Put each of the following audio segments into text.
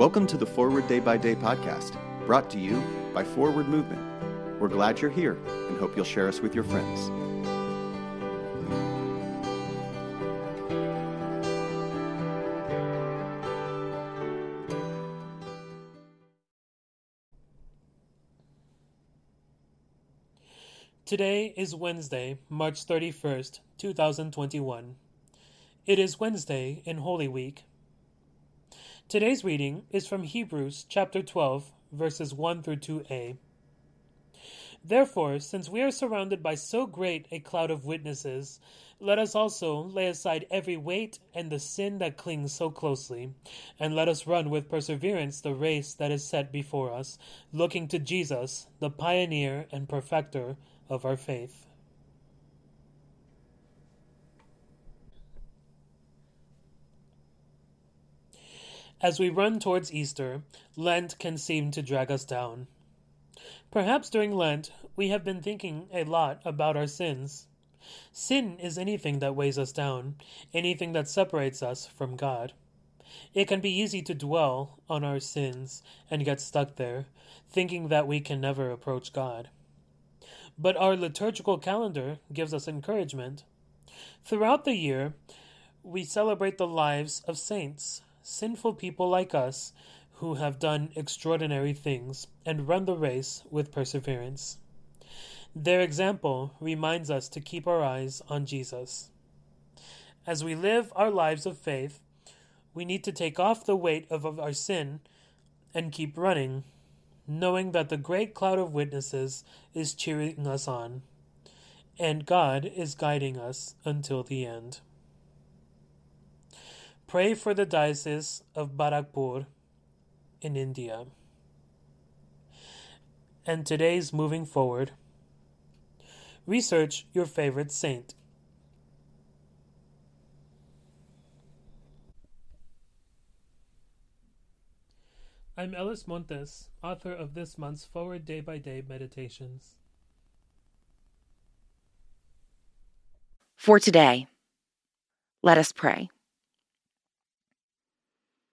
Welcome to the Forward Day by Day podcast, brought to you by Forward Movement. We're glad you're here and hope you'll share us with your friends. Today is Wednesday, March 31st, 2021. It is Wednesday in Holy Week. Today's reading is from Hebrews chapter 12, verses 1 through 2a. Therefore, since we are surrounded by so great a cloud of witnesses, let us also lay aside every weight and the sin that clings so closely, and let us run with perseverance the race that is set before us, looking to Jesus, the pioneer and perfecter of our faith. As we run towards Easter, Lent can seem to drag us down. Perhaps during Lent, we have been thinking a lot about our sins. Sin is anything that weighs us down, anything that separates us from God. It can be easy to dwell on our sins and get stuck there, thinking that we can never approach God. But our liturgical calendar gives us encouragement. Throughout the year, we celebrate the lives of saints, sinful people like us who have done extraordinary things and run the race with perseverance. Their example reminds us to keep our eyes on Jesus. As we live our lives of faith, we need to take off the weight of our sin and keep running knowing that the great cloud of witnesses is cheering us on, and God is guiding us until the end. Pray for the Diocese of Barrackpore in India. And today's moving forward. Research your favorite saint. I'm Ellis Montes, author of this month's Forward Day by Day Meditations. For today, let us pray.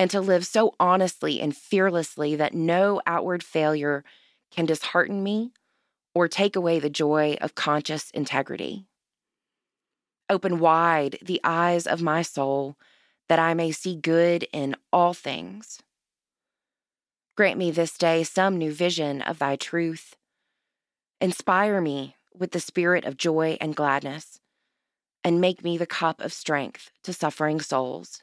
and to live so honestly and fearlessly that no outward failure can dishearten me or take away the joy of conscious integrity. Open wide the eyes of my soul that I may see good in all things Grant me this day some new vision of thy truth. Inspire me with the spirit of joy and gladness, and make me the cup of strength to suffering souls.